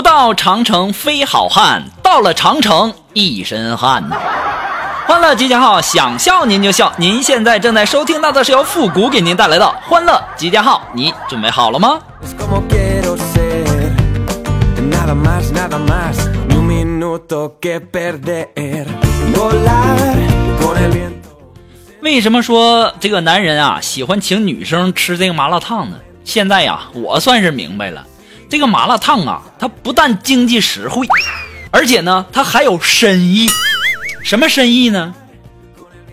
不到长城非好汉，到了长城一身汗呐！欢乐集结号，想笑您就笑。您现在正在收听到的是由复古给您带来的欢乐集结号，你准备好了吗？为什么说这个男人啊喜欢请女生吃这个麻辣烫呢？现在呀，我算是明白了。这个麻辣烫啊，它不但经济实惠，而且呢，它还有深意。什么深意呢？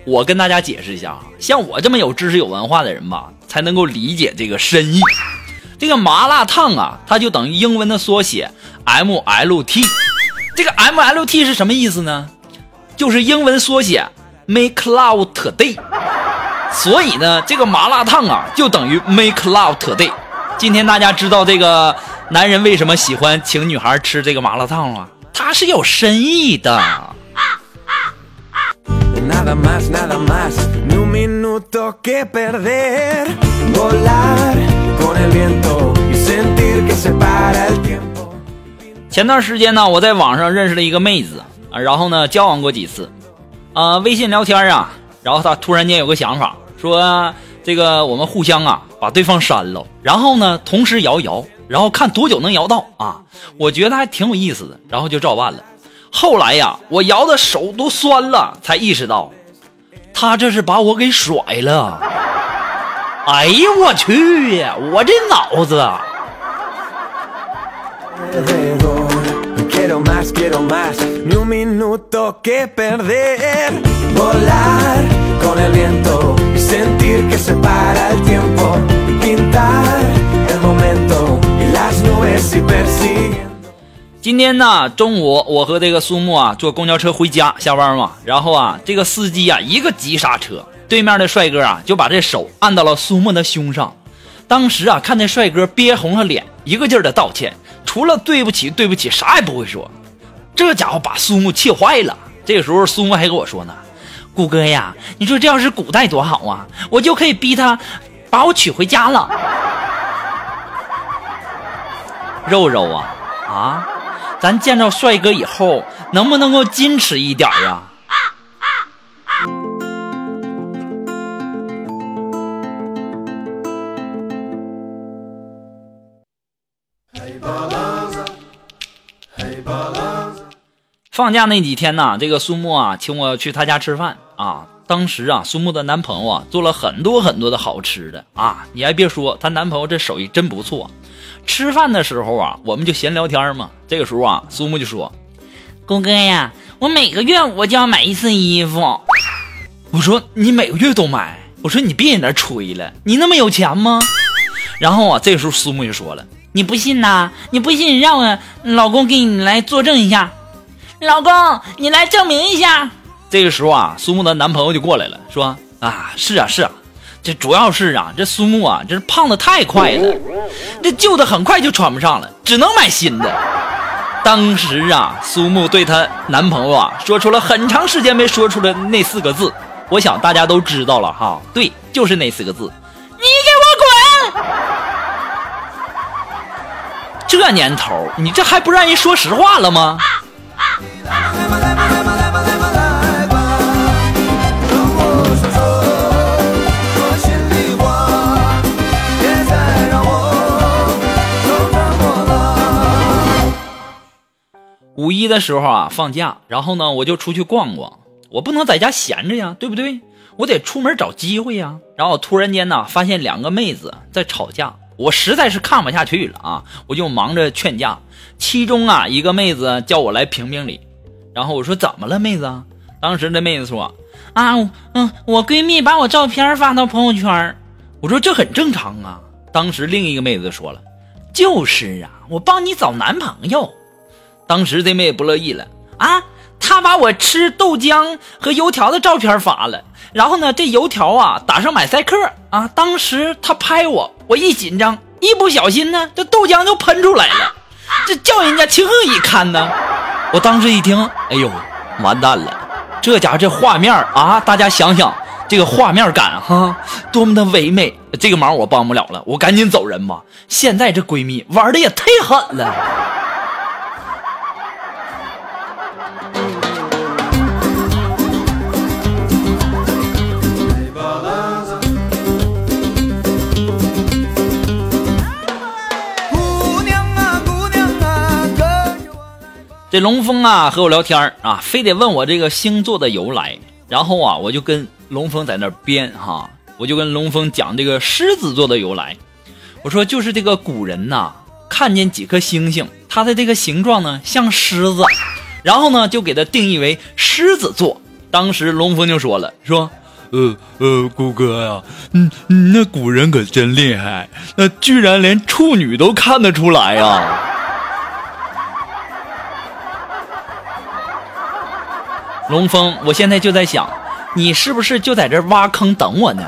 我跟大家解释一下啊，像我这么有知识、有文化的人吧，才能够理解这个深意。这个麻辣烫啊，它就等于英文的缩写 M L T。这个 M L T 是什么意思呢？就是英文缩写 Make Love Today。所以呢，这个麻辣烫啊，就等于 Make Love Today。今天大家知道这个。男人为什么喜欢请女孩吃这个麻辣烫啊？他是有深意的。前段时间呢，我在网上认识了一个妹子啊，然后呢交往过几次，啊，微信聊天啊，然后她突然间有个想法，说这个我们互相啊把对方删了，然后呢同时摇一摇。然后看多久能摇到啊？我觉得还挺有意思的，然后就照办了。后来呀，我摇的手都酸了，才意识到，他这是把我给甩了。哎呀，我去呀，我这脑子！今天呢，中午我和这个苏木啊坐公交车回家下班嘛，然后啊，这个司机啊一个急刹车，对面的帅哥啊就把这手按到了苏木的胸上。当时啊，看那帅哥憋红了脸，一个劲儿的道歉，除了对不起对不起，啥也不会说。这家伙把苏木气坏了。这个时候，苏木还跟我说呢：“谷哥呀，你说这要是古代多好啊，我就可以逼他把我娶回家了。”肉肉啊啊！咱见着帅哥以后，能不能够矜持一点呀？放假那几天呢，这个苏木啊，请我去他家吃饭啊。当时啊，苏木的男朋友啊，做了很多很多的好吃的啊。你还别说，她男朋友这手艺真不错。吃饭的时候啊，我们就闲聊天嘛。这个时候啊，苏木就说：“公哥呀，我每个月我就要买一次衣服。”我说：“你每个月都买？”我说：“你别在那吹了，你那么有钱吗？”然后啊，这个时候苏木就说了：“你不信呐？你不信，让我老公给你来作证一下。老公，你来证明一下。”这个时候啊，苏木的男朋友就过来了，说：“啊，是啊，是啊。”这主要是啊，这苏木啊，这是胖的太快了，这旧的很快就穿不上了，只能买新的。当时啊，苏木对她男朋友啊，说出了很长时间没说出的那四个字，我想大家都知道了哈，对，就是那四个字，你给我滚！这年头，你这还不让人说实话了吗？五的时候啊，放假，然后呢，我就出去逛逛。我不能在家闲着呀，对不对？我得出门找机会呀。然后突然间呢，发现两个妹子在吵架，我实在是看不下去了啊，我就忙着劝架。其中啊，一个妹子叫我来评评理。然后我说怎么了，妹子？当时那妹子说啊，嗯，我闺蜜把我照片发到朋友圈。我说这很正常啊。当时另一个妹子说了。就是啊，我帮你找男朋友。当时这妹也不乐意了啊，她把我吃豆浆和油条的照片发了，然后呢，这油条啊打上马赛克啊。当时她拍我，我一紧张，一不小心呢，这豆浆就喷出来了，这叫人家情何以堪呢？我当时一听，哎呦，完蛋了，这家伙这画面啊，大家想想这个画面感哈，多么的唯美。这个忙我帮不了了，我赶紧走人吧。现在这闺蜜玩的也太狠了。这龙峰啊和我聊天啊，非得问我这个星座的由来，然后啊我就跟龙峰在那编哈，我就跟龙峰讲这个狮子座的由来。我说就是这个古人呐，看见几颗星星，它的这个形状呢像狮子，然后呢就给它定义为狮子座。当时龙峰就说了，说呃呃，谷哥呀，嗯，那古人可真厉害，那居然连处女都看得出来呀。龙峰，我现在就在想，你是不是就在这挖坑等我呢？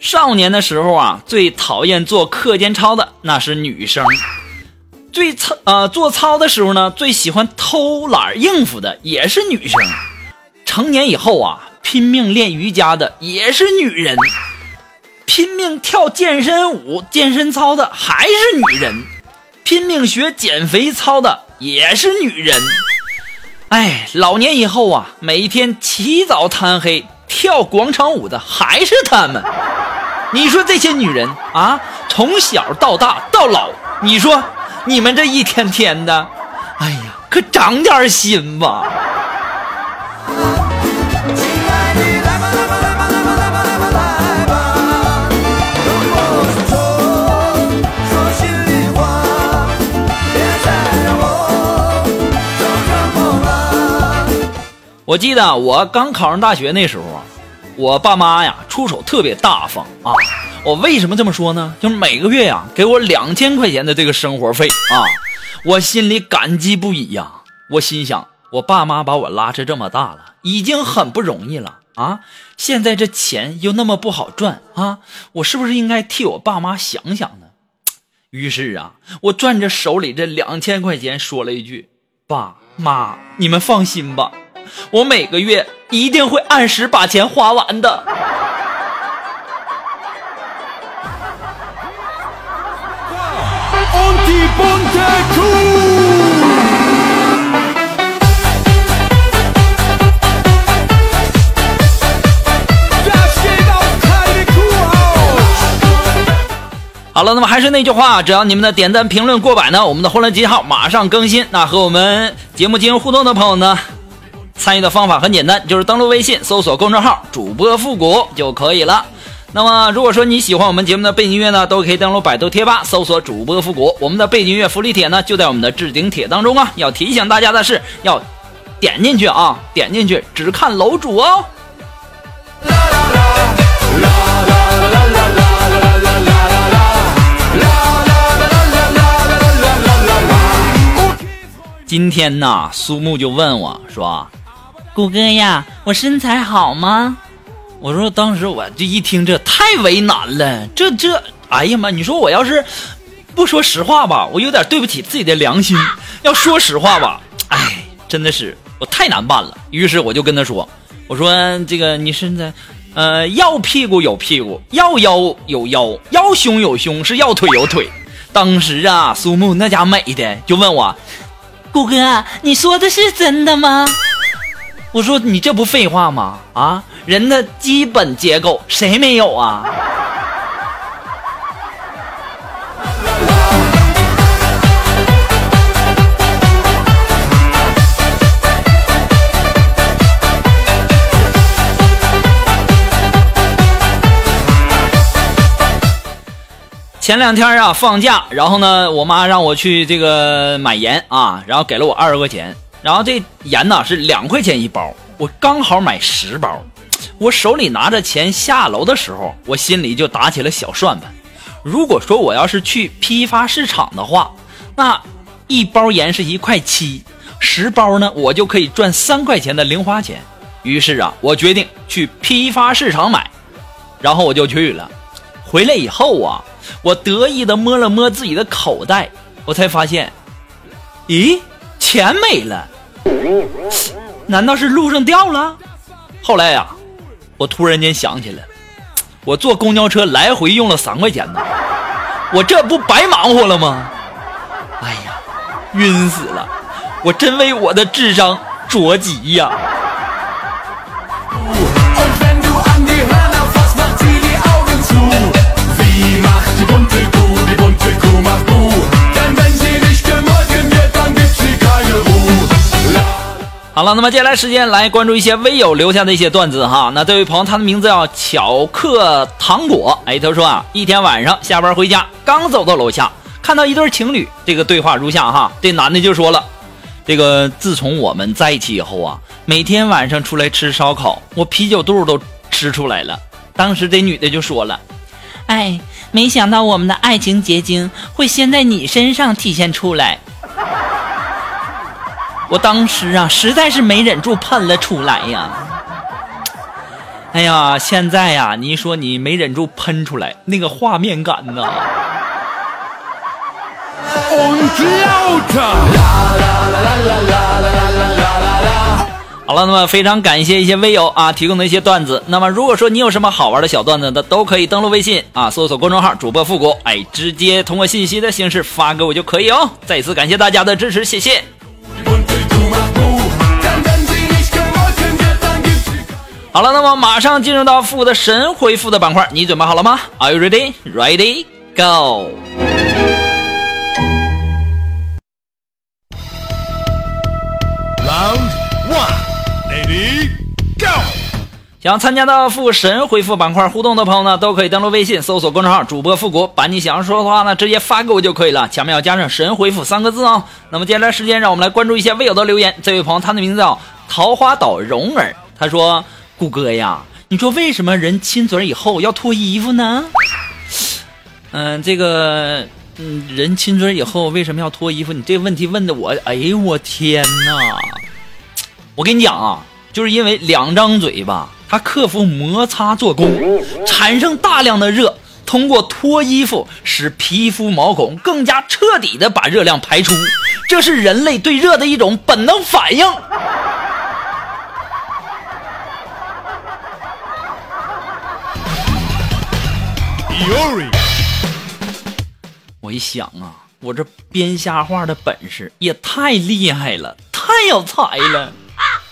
少年的时候啊，最讨厌做课间操的那是女生。最操呃做操的时候呢，最喜欢偷懒应付的也是女生。成年以后啊，拼命练瑜伽的也是女人，拼命跳健身舞、健身操的还是女人，拼命学减肥操的也是女人。哎，老年以后啊，每一天起早贪黑跳广场舞的还是他们。你说这些女人啊，从小到大到老，你说？你们这一天天的，哎呀，可长点心吧！我记得我刚考上大学那时候啊，我爸妈呀出手特别大方啊。我为什么这么说呢？就是每个月呀，给我两千块钱的这个生活费啊，我心里感激不已呀。我心想，我爸妈把我拉扯这么大了，已经很不容易了啊。现在这钱又那么不好赚啊，我是不是应该替我爸妈想想呢？于是啊，我攥着手里这两千块钱，说了一句：“爸妈，你们放心吧，我每个月一定会按时把钱花完的。”好了，那么还是那句话，只要你们的点赞、评论过百呢，我们的欢乐集号马上更新。那和我们节目进行互动的朋友呢，参与的方法很简单，就是登录微信，搜索公众号“主播复古”就可以了。那么，如果说你喜欢我们节目的背景音乐呢，都可以登录百度贴吧搜索“主播复古”，我们的背景音乐福利帖呢就在我们的置顶帖当中啊。要提醒大家的是，要点进去啊，点进去只看楼主哦。今天呐，苏木就问我说：“谷哥呀，我身材好吗？”我说，当时我这一听，这太为难了。这这，哎呀妈！你说我要是不说实话吧，我有点对不起自己的良心；要说实话吧，哎，真的是我太难办了。于是我就跟他说：“我说这个你身材，呃，要屁股有屁股，要腰有腰，要胸有胸，是要腿有腿。”当时啊，苏木那家美的就问我：“谷哥，你说的是真的吗？”我说：“你这不废话吗？啊！”人的基本结构谁没有啊？前两天啊放假，然后呢，我妈让我去这个买盐啊，然后给了我二十块钱，然后这盐呢是两块钱一包，我刚好买十包。我手里拿着钱下楼的时候，我心里就打起了小算盘。如果说我要是去批发市场的话，那一包盐是一块七，十包呢，我就可以赚三块钱的零花钱。于是啊，我决定去批发市场买，然后我就去了。回来以后啊，我得意的摸了摸自己的口袋，我才发现，咦，钱没了？难道是路上掉了？后来呀。我突然间想起来，我坐公交车来回用了三块钱呢，我这不白忙活了吗？哎呀，晕死了！我真为我的智商着急呀！好了，那么接下来时间来关注一些微友留下的一些段子哈。那这位朋友，他的名字叫巧克糖果。哎，他说啊，一天晚上下班回家，刚走到楼下，看到一对情侣，这个对话如下哈。这男的就说了，这个自从我们在一起以后啊，每天晚上出来吃烧烤，我啤酒肚都吃出来了。当时这女的就说了，哎，没想到我们的爱情结晶会先在你身上体现出来。我当时啊，实在是没忍住喷了出来呀！哎呀，现在呀，你说你没忍住喷出来，那个画面感呐！好了，那么非常感谢一些微友啊提供的一些段子。那么如果说你有什么好玩的小段子的，都可以登录微信啊，搜索公众号主播复古，哎，直接通过信息的形式发给我就可以哦。再次感谢大家的支持，谢谢。好了，那么马上进入到复的神回复的板块，你准备好了吗？Are you ready? Ready? Go! Round one, ready? Go! 想参加到复神回复板块互动的朋友呢，都可以登录微信搜索公众号主播复古，把你想要说的话呢直接发给我就可以了，前面要加上神回复三个字哦。那么接下来时间，让我们来关注一下未有的留言。这位朋友，他的名字叫桃花岛蓉儿，他说。谷歌呀，你说为什么人亲嘴以后要脱衣服呢？嗯，这个，嗯，人亲嘴以后为什么要脱衣服？你这个问题问的我，哎呦我天哪！我跟你讲啊，就是因为两张嘴巴，它克服摩擦做功，产生大量的热，通过脱衣服使皮肤毛孔更加彻底的把热量排出，这是人类对热的一种本能反应。我一想啊，我这编瞎话的本事也太厉害了，太有才了。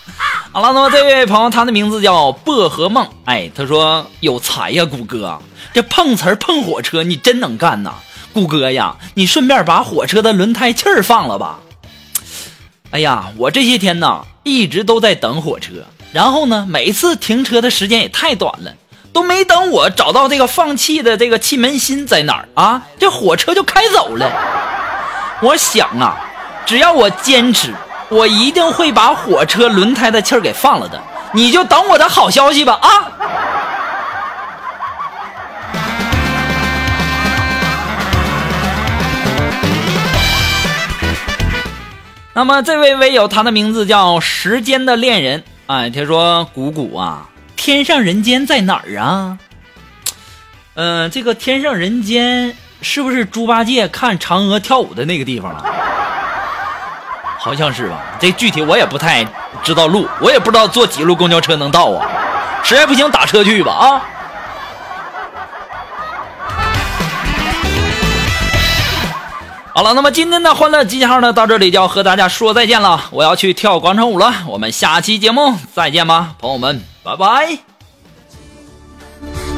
好了，那么这位朋友，他的名字叫薄荷梦。哎，他说有才呀，谷歌，这碰瓷儿碰火车，你真能干呐，谷歌呀，你顺便把火车的轮胎气儿放了吧。哎呀，我这些天呢，一直都在等火车，然后呢，每次停车的时间也太短了。都没等我找到这个放气的这个气门芯在哪儿啊，这火车就开走了。我想啊，只要我坚持，我一定会把火车轮胎的气儿给放了的。你就等我的好消息吧啊！那么这位微友，他的名字叫时间的恋人。哎，他说：“谷谷啊。”天上人间在哪儿啊？嗯，这个天上人间是不是猪八戒看嫦娥跳舞的那个地方啊？好像是吧。这具体我也不太知道路，我也不知道坐几路公交车能到啊。实在不行打车去吧啊。好了，那么今天的欢乐集结号呢，到这里就要和大家说再见了。我要去跳广场舞了，我们下期节目再见吧，朋友们。拜拜。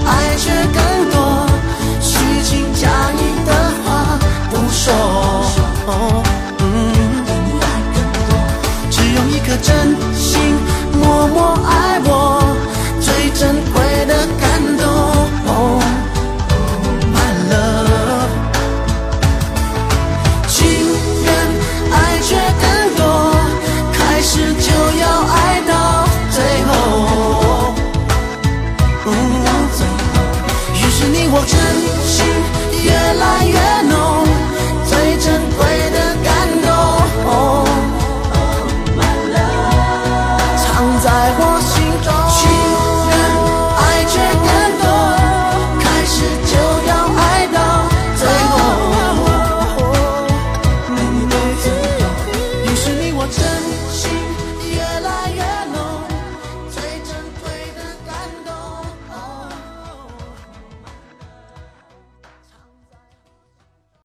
爱却更多，虚情假意的话不说。只用一颗真心默默爱我，